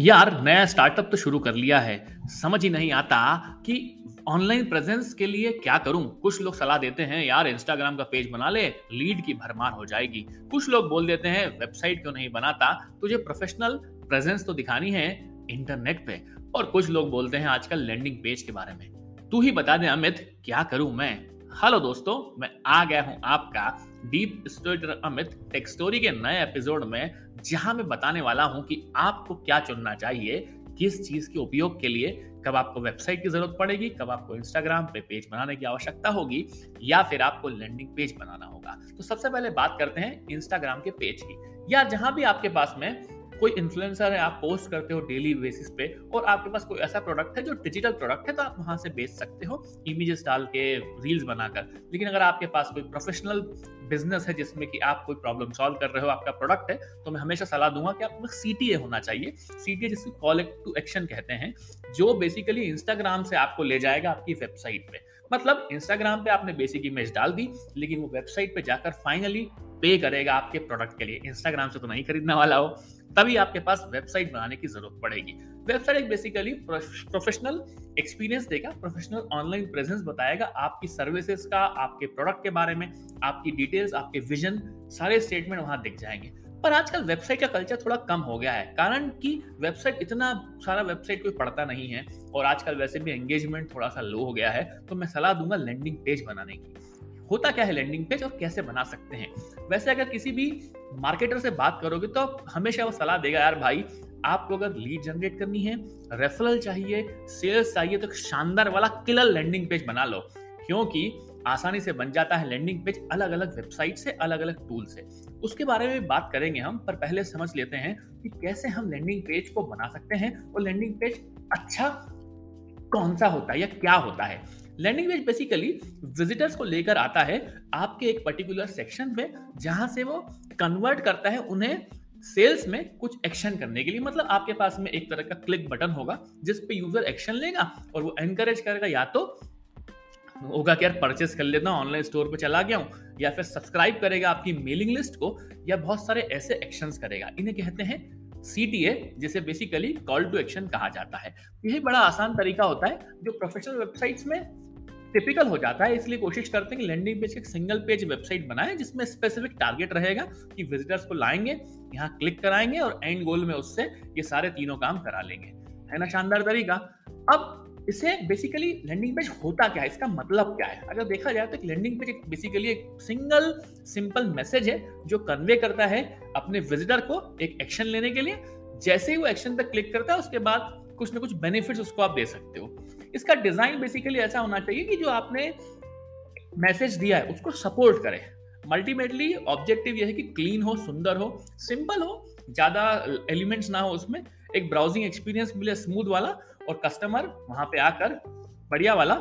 यार, नया स्टार्टअप तो शुरू कर लिया है। समझ ही नहीं आता कि ऑनलाइन प्रेजेंस के लिए क्या करूँ। कुछ लोग सलाह देते हैं, यार इंस्टाग्राम का पेज बना ले लीड की भरमार हो जाएगी। कुछ लोग बोल देते हैं वेबसाइट क्यों नहीं बनाता? तुझे प्रोफेशनल प्रेजेंस तो दिखानी है इंटरनेट पे। और कुछ लोग बोलते हैं, आजकल लैंडिंग पेज के बारे में। तू ही बता दे, अमित, क्या करूँ मैं? हेलो दोस्तों, मैं आ गया हूँ आपका deep story Amit tech story के नए एपिसोड में, जहाँ मैं बताने वाला हूँ कि आपको क्या चुनना चाहिए, किस चीज़ के उपयोग के लिए, कब आपको वेबसाइट की ज़रूरत पड़ेगी, कब आपको इंस्टाग्राम पे पेज बनाने की आवश्यकता होगी, या फिर आपको लैंडिंग पेज बनाना होगा। तो सबसे पहले बात करते हैं इंस्टाग्राम के पेज की। या जहाँ भी आपके पास में कोई इन्फ्लुएंसर है, आप पोस्ट करते हो डेली बेसिस पे और आपके पास कोई ऐसा प्रोडक्ट है जो डिजिटल प्रोडक्ट है तो आप वहाँ से बेच सकते हो इमेजेस डाल के रील्स बनाकर। लेकिन अगर आपके पास कोई प्रोफेशनल बिज़नेस है जिसमें कि आप कोई प्रॉब्लम सॉल्व कर रहे हो, आपका प्रोडक्ट है तो मैं हमेशा सलाह दूँगा कि आपको सी टी ए होना चाहिए। सी टी ए जिसको कॉल टू एक्शन कहते हैं, जो बेसिकली इंस्टाग्राम से आपको ले जाएगा आपकी वेबसाइट पे। मतलब इंस्टाग्राम पे आपने बेसिक इमेज डाल दी, लेकिन वो वेबसाइट पे जाकर फाइनली पे करेगा आपके प्रोडक्ट के लिए। इंस्टाग्राम से तो नहीं खरीदने वाला हो। तभी आपके पास वेबसाइट बनाने की ज़रूरत पड़ेगी। वेबसाइट एक बेसिकली प्रोफेशनल एक्सपीरियंस देगा प्रोफेशनल ऑनलाइन प्रेजेंस बताएगा आपकी सर्विसेज़ का, आपके प्रोडक्ट के बारे में, आपकी डिटेल्स आपके विजन सारे स्टेटमेंट वहाँ दिख जाएँगे। पर आजकल वेबसाइट का कल्चर थोड़ा कम हो गया है, कारण कि वेबसाइट इतना सारा वेबसाइट कोई पढ़ता नहीं है, और आजकल वैसे भी एंगेजमेंट थोड़ा सा लो हो गया है तो मैं सलाह दूँगा लैंडिंग पेज बनाने की। होता क्या है लैंडिंग पेज और कैसे बना सकते हैं? वैसे अगर किसी भी मार्केटर से बात करोगे तो हमेशा वो सलाह देगा, यार भाई, आपको अगर लीड जनरेट करनी है रेफरल चाहिए सेल्स चाहिए तो शानदार वाला किलर लैंडिंग पेज बना लो। क्योंकि आसानी से बन जाता है लैंडिंग पेज अलग अलग वेबसाइट से अलग अलग टूल से। उसके बारे में बात करेंगे हम, पर पहले समझ लेते हैं कि कैसे हम लैंडिंग पेज को बना सकते हैं और लैंडिंग पेज अच्छा कौन सा होता है या क्या होता है। लैंडिंग पेज बेसिकली विजिटर्स को लेकर आता है आपके एक पर्टिकुलर सेक्शन पे, जहाँ से वो कन्वर्ट करता है उन्हें सेल्स में कुछ एक्शन करने के लिए। मतलब आपके पास में एक तरह का क्लिक बटन होगा, जिस पे यूज़र एक्शन लेगा और वो एनकरेज करेगा, या तो होगा कि यार परचेस कर लेता हूँ ऑनलाइन स्टोर पे चला गया हूँ, या फिर सब्सक्राइब करेगा आपकी मेलिंग लिस्ट को, या बहुत सारे ऐसे एक्शंस करेगा। इन्हें कहते हैं ए जिसे बेसिकली कॉल टू एक्शन कहा जाता है। यही बड़ा आसान तरीका होता है जो प्रोफेशनल वेबसाइट्स में टिपिकल हो जाता है, इसलिए कोशिश करते हैं कि लैंडिंग पेज एक सिंगल पेज वेबसाइट बनाए, जिसमें स्पेसिफिक टारगेट रहेगा कि विजिटर्स को लाएँगे, यहाँ क्लिक कराएँगे और एंड गोल में उससे ये सारे तीनों काम करा लेंगे। है ना, शानदार तरीका। अब इसे बेसिकली लैंडिंग पेज होता क्या है? इसका मतलब क्या है? अगर देखा जाए तो एक लैंडिंग पेज एक बेसिकली एक सिंगल सिंपल मैसेज है, जो कन्वे करता है अपने विजिटर को एक एक्शन लेने के लिए। जैसे ही वो एक्शन पर क्लिक करता है, उसके बाद कुछ ना कुछ बेनिफिट्स उसको आप दे सकते हो। इसका डिज़ाइन बेसिकली ऐसा होना चाहिए कि जो आपने मैसेज दिया है, उसको सपोर्ट करे। अल्टीमेटली ऑब्जेक्टिव यह है कि क्लीन हो, सुंदर हो सिंपल हो, ज़्यादा एलिमेंट्स ना हो उसमें, एक ब्राउजिंग एक्सपीरियंस मिले स्मूथ वाला और कस्टमर वहाँ पे आकर बढ़िया वाला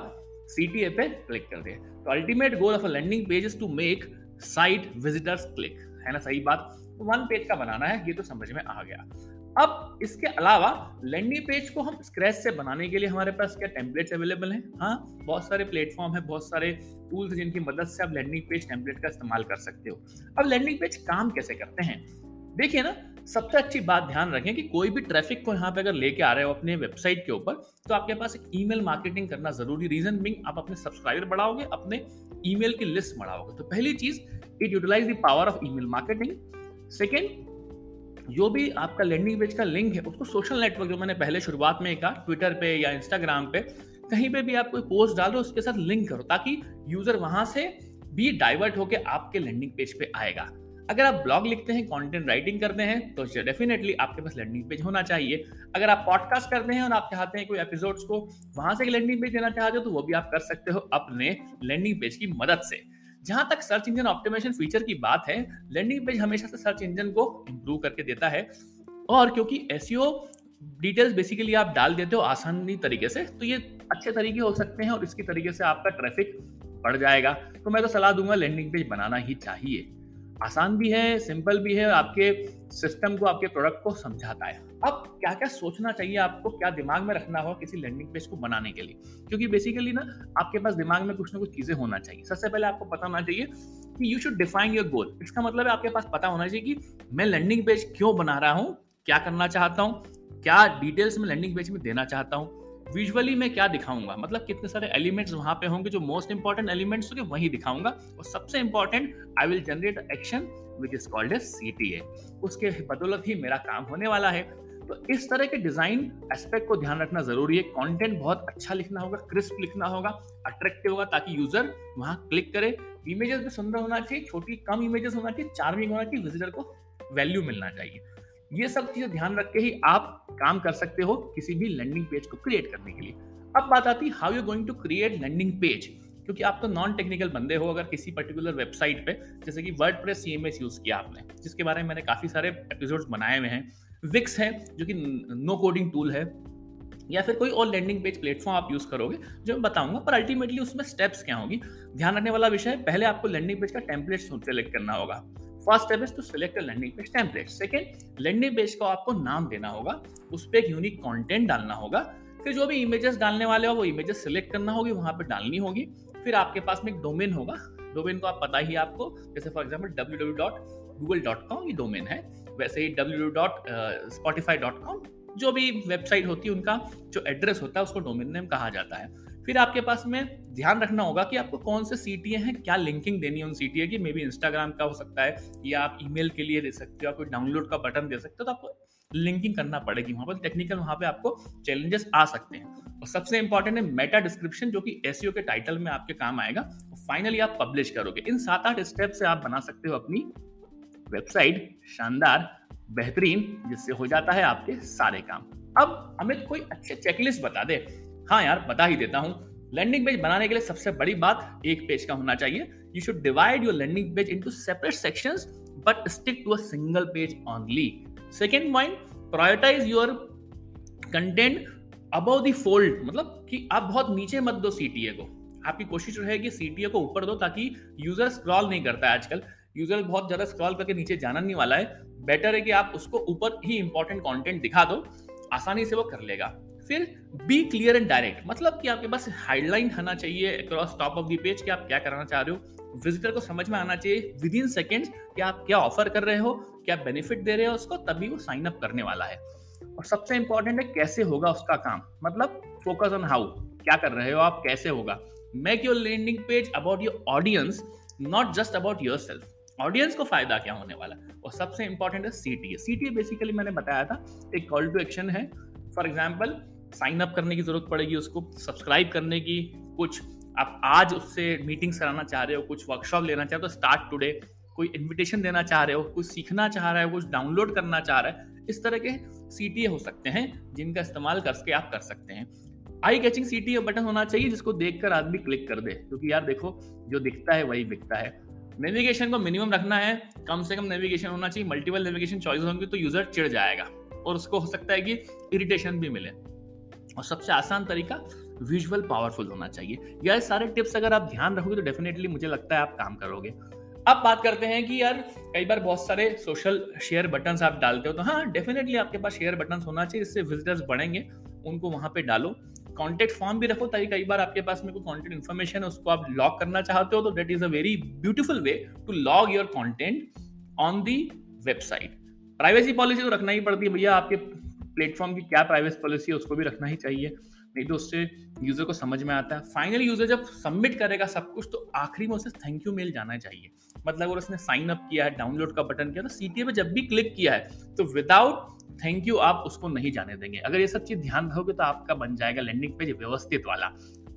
सीटीए पे क्लिक कर दे। तो ultimate goal of a landing page is to make site visitors click है ना, सही बात? वन पेज का बनाना है, ये तो समझ में आ गया। अब इसके अलावा लैंडिंग पेज को हम स्क्रैच से बनाने के लिए हमारे पास क्या टेम्पलेट्स अवेलेबल हैं? हाँ बहुत सारे प्लेटफॉर्म है, बहुत सारे टूल्स जिनकी मदद से आप लैंडिंग पेज टेम्पलेट का इस्तेमाल कर सकते हो। अब लैंडिंग पेज काम कैसे करते हैं? देखिए ना, सबसे अच्छी बात ध्यान रखें कि कोई भी ट्रैफ़िक को यहाँ पे अगर लेके आ रहे हो अपने वेबसाइट के ऊपर तो आपके पास एक ईमेल मार्केटिंग करना ज़रूरी रीजन बिंग आप अपने सब्सक्राइबर बढ़ाओगे, अपने ईमेल की लिस्ट बढ़ाओगे। तो पहली चीज़ it utilise the power of email marketing second जो भी आपका लैंडिंग पेज का लिंक है, उसको सोशल नेटवर्क जो मैंने पहले शुरुआत में कहा ट्विटर पे या इंस्टाग्राम पे, कहीं पे भी आप कोई पोस्ट डालो उसके साथ लिंक करो, ताकि यूज़र वहाँ से भी डाइवर्ट होकर आपके लैंडिंग पेज पे आएगा। अगर आप ब्लॉग लिखते हैं कंटेंट राइटिंग करते हैं तो डेफिनेटली आपके पास लैंडिंग पेज होना चाहिए। अगर आप पॉडकास्ट करते हैं और आप चाहते हैं कोई एपिसोड्स को वहाँ से एक लैंडिंग पेज देना चाहते हो तो वो भी आप कर सकते हो अपने लैंडिंग पेज की मदद से। जहाँ तक सर्च इंजन ऑप्टिमेशन फीचर की बात है लैंडिंग पेज हमेशा से सर्च इंजन को इंप्रूव करके देता है। और क्योंकि एसईओ डिटेल्स बेसिकली आप डाल देते हो आसानी तरीके से तो ये अच्छे तरीके हो सकते हैं और इसकी तरीके से आपका ट्रैफ़िक बढ़ जाएगा। तो मैं तो सलाह दूँगा लैंडिंग पेज बनाना ही चाहिए। आसान भी है सिंपल भी है, आपके सिस्टम को, आपके प्रोडक्ट को समझाता है। अब क्या क्या सोचना चाहिए आपको, क्या दिमाग में रखना होगा किसी लैंडिंग पेज को बनाने के लिए? क्योंकि बेसिकली ना, आपके पास दिमाग में कुछ ना कुछ चीज़ें होना चाहिए। सबसे पहले आपको पता होना चाहिए कि you should define your goal इसका मतलब है आपके पास पता होना चाहिए कि मैं लैंडिंग पेज क्यों बना रहा हूँ, क्या करना चाहता हूँ, क्या डिटेल्स में लैंडिंग पेज में देना चाहता हूँ। विजुअली मैं क्या दिखाऊँगा? मतलब कितने सारे एलिमेंट्स वहाँ पे होंगे जो मोस्ट इंपॉर्टेंट एलिमेंट्स होंगे, वही दिखाऊँगा। और सबसे important I will generate action which is called A C उसके बदौलत ही मेरा काम होने वाला है। तो इस तरह के डिज़ाइन एस्पेक्ट को ध्यान रखना ज़रूरी है। कंटेंट बहुत अच्छा लिखना होगा, क्रिस्प लिखना होगा, अट्रैक्टिव होगा, ताकि यूज़र वहाँ क्लिक करे। इमेजेस भी सुंदर होना चाहिए, छोटी कम इमेजेस होना चाहिए, चार्मिंग होना चाहिए विजिटर को वैल्यू मिलना चाहिए। ये सब चीज़ें ध्यान रख के ही आप काम कर सकते हो किसी भी लैंडिंग पेज को क्रिएट करने के लिए। अब बात आती है how you going to create landing page क्योंकि आप तो नॉन टेक्निकल बंदे हो अगर किसी पर्टिकुलर वेबसाइट पे, जैसे कि वर्ड प्रेस यूज़ किया आपने, जिसके बारे में मैंने काफ़ी सारे एपिसोड्स बनाए हुए हैं। विक्स है, जो कि नो कोडिंग टूल है, या फिर कोई और लैंडिंग पेज प्लेटफॉर्म आप यूज़ करोगे, जो मैं बताऊँगा, पर अल्टीमेटली उसमें स्टेप्स क्या होगी? ध्यान रखने वाला विषय है, पहले आपको लैंडिंग पेज का टेम्पलेट सेलेक्ट करना होगा। First step is to select landing page template second landing page को आपको नाम देना होगा, उस पर एक यूनिक कॉन्टेंट डालना होगा। फिर जो भी इमेजेस डालने वाले हो, वो इमेजेस सिलेक्ट करना होगी, वहाँ पर डालनी होगी। फिर आपके पास में एक डोमेन होगा। डोमेन को आप पता ही आपको, जैसे for example W W dot Google dot com ये डोमेन है। वैसे ही W dot Spotify dot com जो भी वेबसाइट होती है, उनका जो एड्रेस होता है, उसको डोमेन नेम कहा जाता है। फिर आपके पास में ध्यान रखना होगा कि आपको कौन से सी टी हैं, क्या लिंकिंग देनी है उन सी टी की। मे बी इंस्टाग्राम का हो सकता है, या आप ईमेल के लिए दे सकते हो, आप कोई डाउनलोड का बटन दे सकते हो तो आपको लिंकिंग करना पड़ेगी वहाँ पर। टेक्निकल वहाँ पे आपको चैलेंजेस आ सकते हैं। और सबसे इंपॉर्टेंट है मेटा डिस्क्रिप्शन जो कि एस के टाइटल में आपके काम आएगा फाइनली आप पब्लिश करोगे। इन सात आठ स्टेप से आप बना सकते हो अपनी वेबसाइट शानदार, बेहतरीन, जिससे हो जाता है आपके सारे काम। अब अमित, कोई अच्छे चेकलिस्ट बता दे। हाँ यार, बता ही देता हूँ। लैंडिंग पेज बनाने के लिए सबसे बड़ी बात, एक पेज का होना चाहिए। You should divide your landing page into separate sections but stick to a single page only second point prioritise your content above the fold मतलब कि आप बहुत नीचे मत दो सीटीए को। आपकी कोशिश रहेगी सीटीए को ऊपर दो ताकि यूज़र स्क्रॉल नहीं करता है आजकल। यूज़र बहुत ज़्यादा स्क्रॉल करके नीचे जाना नहीं वाला है। बेटर है कि आप उसको ऊपर ही इंपॉर्टेंट कॉन्टेंट दिखा दो। आसानी से वो कर लेगा। फिर बी क्लियर एंड डायरेक्ट मतलब कि आपके पास हाइडलाइन आना चाहिए across top of the page कि आप क्या कराना चाह रहे हो। विजिटर को समझ में आना चाहिए विद इन सेकेंड कि आप क्या ऑफ़र कर रहे हो, क्या बेनिफिट दे रहे हो, उसको तभी वो साइन अप करने वाला है। और सबसे इंपॉर्टेंट है कैसे होगा उसका काम। मतलब फोकस ऑन हाउ क्या कर रहे हो आप, कैसे होगा। Make your landing page about your audience not just about yourself audience को फ़ायदा क्या होने वाला और सबसे इंपॉर्टेंट है सीटीए सीटीए बेसिकली मैंने बताया था, एक कॉल टू एक्शन है। फॉर एग्ज़ाम्पल साइन अप करने की ज़रूरत पड़ेगी उसको सब्सक्राइब करने की, कुछ आप आज उससे मीटिंग्स कराना चाह रहे हो, कुछ वर्कशॉप लेना चाह रहे हो तो स्टार्ट टुडे कोई इन्विटेशन देना चाह रहे हो, कुछ सीखना चाह रहा है, कुछ डाउनलोड करना चाह रहा है, इस तरह के सी टी ए हो सकते हैं, जिनका इस्तेमाल करके आप कर सकते हैं। Eye catching C T A button होना चाहिए, जिसको देखकर आदमी क्लिक कर दे, क्योंकि यार देखो, जो दिखता है वही बिकता है। नेविगेशन को मिनिमम रखना है, कम से कम नेविगेशन होना चाहिए मल्टीपल नेविगेशन चॉइस होंगे तो यूज़र चिढ़ जाएगा। और उसको हो सकता है कि इरिटेशन भी मिले। और सबसे आसान तरीका विजुअल पावरफुल होना चाहिए। यह सारे टिप्स अगर आप ध्यान रखोगे तो डेफिनेटली मुझे लगता है आप काम करोगे। अब बात करते हैं कि यार, कई बार बहुत सारे सोशल शेयर बटन आप डालते हो तो हाँ डेफिनेटली आपके पास शेयर बटन होना चाहिए, इससे विजिटर्स बढ़ेंगे, उनको वहाँ पे डालो। कॉन्टेक्ट फॉर्म भी रखो ताकि कई बार आपके पास में कोई कॉन्टेंट इन्फॉर्मेशन है, उसको आप लॉग करना चाहते हो तो that is a very beautiful way to log your content on the website privacy policy तो रखना ही पड़ती है, भैया, आपके प्लेटफॉर्म की क्या प्राइवेसी पॉलिसी है, उसको भी रखना ही चाहिए। नहीं तो उससे यूज़र को समझ में आता है। फाइनल यूज़र जब सबमिट करेगा सब कुछ तो आखिरी में उसे थैंक यू मेल जाना चाहिए। मतलब अगर उसने साइन अप किया है डाउनलोड का बटन किया तो सीटीए पे जब भी क्लिक किया है तो विदाउट थैंक यू आप उसको नहीं जाने देंगे। अगर ये सब चीज़ ध्यान रखोगे तो आपका बन जाएगा लैंडिंग पेज व्यवस्थित वाला।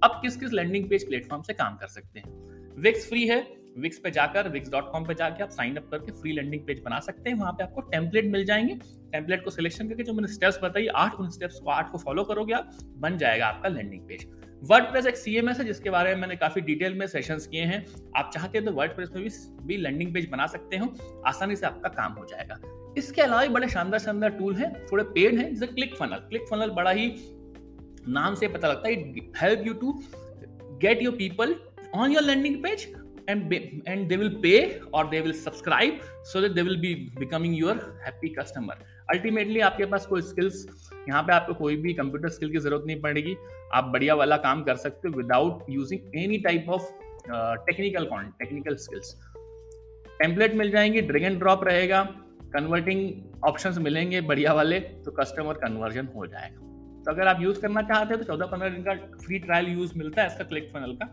अब किस किस लैंडिंग पेज प्लेटफॉर्म से काम कर सकते हैं? विक्स फ्री है विक्स पे जाकर विक्स डॉट कॉम पर जाकर आप साइन अप करके फ्री लैंडिंग पेज बना सकते हैं। वहाँ पे आपको टेम्पलेट मिल जाएँगे। टेम्पलेट को सिलेक्शन करके जो मैंने स्टेप्स बताई आठ उन स्टेप्स को आठ को फॉलो करोगे आप बन जाएगा आपका लैंडिंग पेज वर्ड प्रेस एक सीएमएस है जिसके बारे में मैंने काफ़ी डिटेल में सेशंस किए हैं। आप चाहते हैं तो वर्ड प्रेस में भी, भी लैंडिंग पेज बना सकते हो। आसानी से आपका काम हो जाएगा। इसके अलावा बड़े शानदार शानदार टूल हैं थोड़े पेड हैं जैसे क्लिक फनल क्लिक फनल बड़ा ही नाम से पता लगता है। It help you to get your people on your landing page and and they will pay or they will subscribe so that they will be becoming your happy customer. Ultimately आपके पास कोई skills यहाँ पे आपको कोई भी computer skill की ज़रूरत नहीं पड़ेगी। आप बढ़िया वाला काम कर सकते हो without using any type of technical technical skills template मिल जाएँगे ड्रैग एंड ड्रॉप रहेगा कन्वर्टिंग ऑप्शंस मिलेंगे बढ़िया वाले तो कस्टमर कन्वर्जन हो जाएगा। तो अगर आप यूज़ करना चाहते हैं तो चौदह पंद्रह दिन का फ्री ट्रायल यूज़ मिलता है, इसका क्लिक फनल का।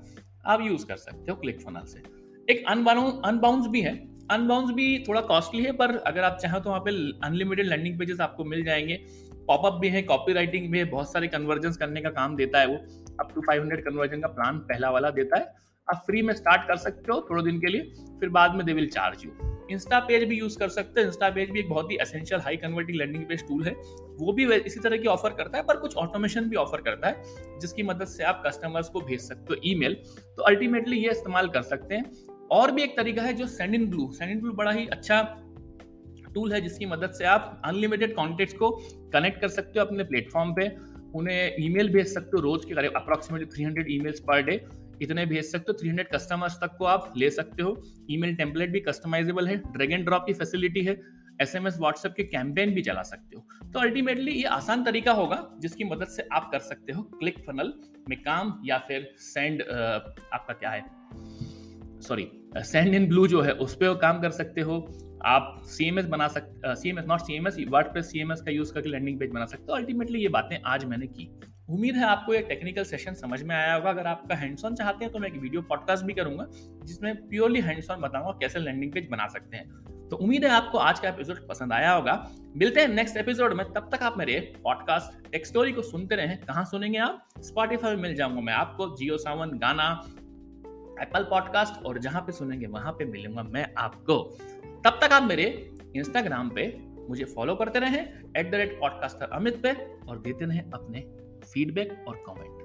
आप यूज़ कर सकते हो क्लिक फनल से। एक अनबाउंस भी है। अनबाउंस भी थोड़ा कॉस्टली है, पर अगर आप चाहें तो वहाँ पे अनलिमिटेड लैंडिंग पेजेस आपको मिल जाएँगे। पॉपअप भी है कॉपी राइटिंग भी है, बहुत सारे कन्वर्जन करने का काम देता है वो। अप टू 500 कन्वर्जन का प्लान पहला वाला देता है। आप फ्री में स्टार्ट कर सकते हो थोड़े दिन के लिए, फिर बाद में they will charge you Instapage भी यूज़ कर सकते हैं। इंस्टा पेज भी एक बहुत ही essential high converting landing page tool है। वो भी इसी तरह की ऑफ़र करता है, पर कुछ ऑटोमेशन भी ऑफ़र करता है, जिसकी मदद से आप कस्टमर्स को भेज सकते हो ईमेल तो अल्टीमेटली ये इस्तेमाल कर सकते हैं। और भी एक तरीका है जो Sendinblue Sendinblue बड़ा ही अच्छा टूल है, जिसकी मदद से आप अनलिमिटेड कॉन्टेक्ट को कनेक्ट कर सकते हो अपने प्लेटफॉर्म पे। उन्हें ईमेल भेज सकते हो रोज के करीब अप्रोक्सीमेटली 300 ईमेल्स पर डे इतने भेज सकते हो 300 कस्टमर्स तक को आप ले सकते हो। ईमेल टेम्पलेट भी कस्टमाइजेबल है ड्रैग एंड ड्रॉप की फैसिलिटी है एस एम एस व्हाट्सएप के कैंपेन भी चला सकते हो। तो अल्टीमेटली ये आसान तरीका होगा, जिसकी मदद से आप कर सकते हो क्लिक फनल में काम या फिर सेंड आपका क्या है? सॉरी सेंड इन ब्लू जो है, उस पर काम कर सकते हो। आप सी एम एस बना सकते C M S not C M S WordPress C M S का यूज़ करके लैंडिंग पेज बना सकते हो। अल्टीमेटली ये बातें आज मैंने की। उम्मीद है आपको एक टेक्निकल सेशन समझ में आया होगा। अगर आपका हैंड्स ऑन चाहते हैं तो मैं एक वीडियो पॉडकास्ट भी करूँगा, जिसमें प्योरली हैंड्स ऑन बताऊँगा कैसे लैंडिंग पेज बना सकते हैं। तो उम्मीद है आपको आज का एपिसोड पसंद आया होगा। मिलते हैं नेक्स्ट एपिसोड में। तब तक आप मेरे पॉडकास्ट टेक स्टोरी को सुनते रहे। कहाँ सुनेंगे आप? स्पॉटिफाई मिल जाऊँगा मैं आपको। जियो सावन गाना एप्पल पॉडकास्ट और जहाँ पे सुनेंगे वहाँ पे मिलूँगा मैं आपको। तब तक आप मेरे इंस्टाग्राम पे मुझे फॉलो करते रहें। At the rate podcaster Amit पे और देते रहें अपने फीडबैक और कमेंट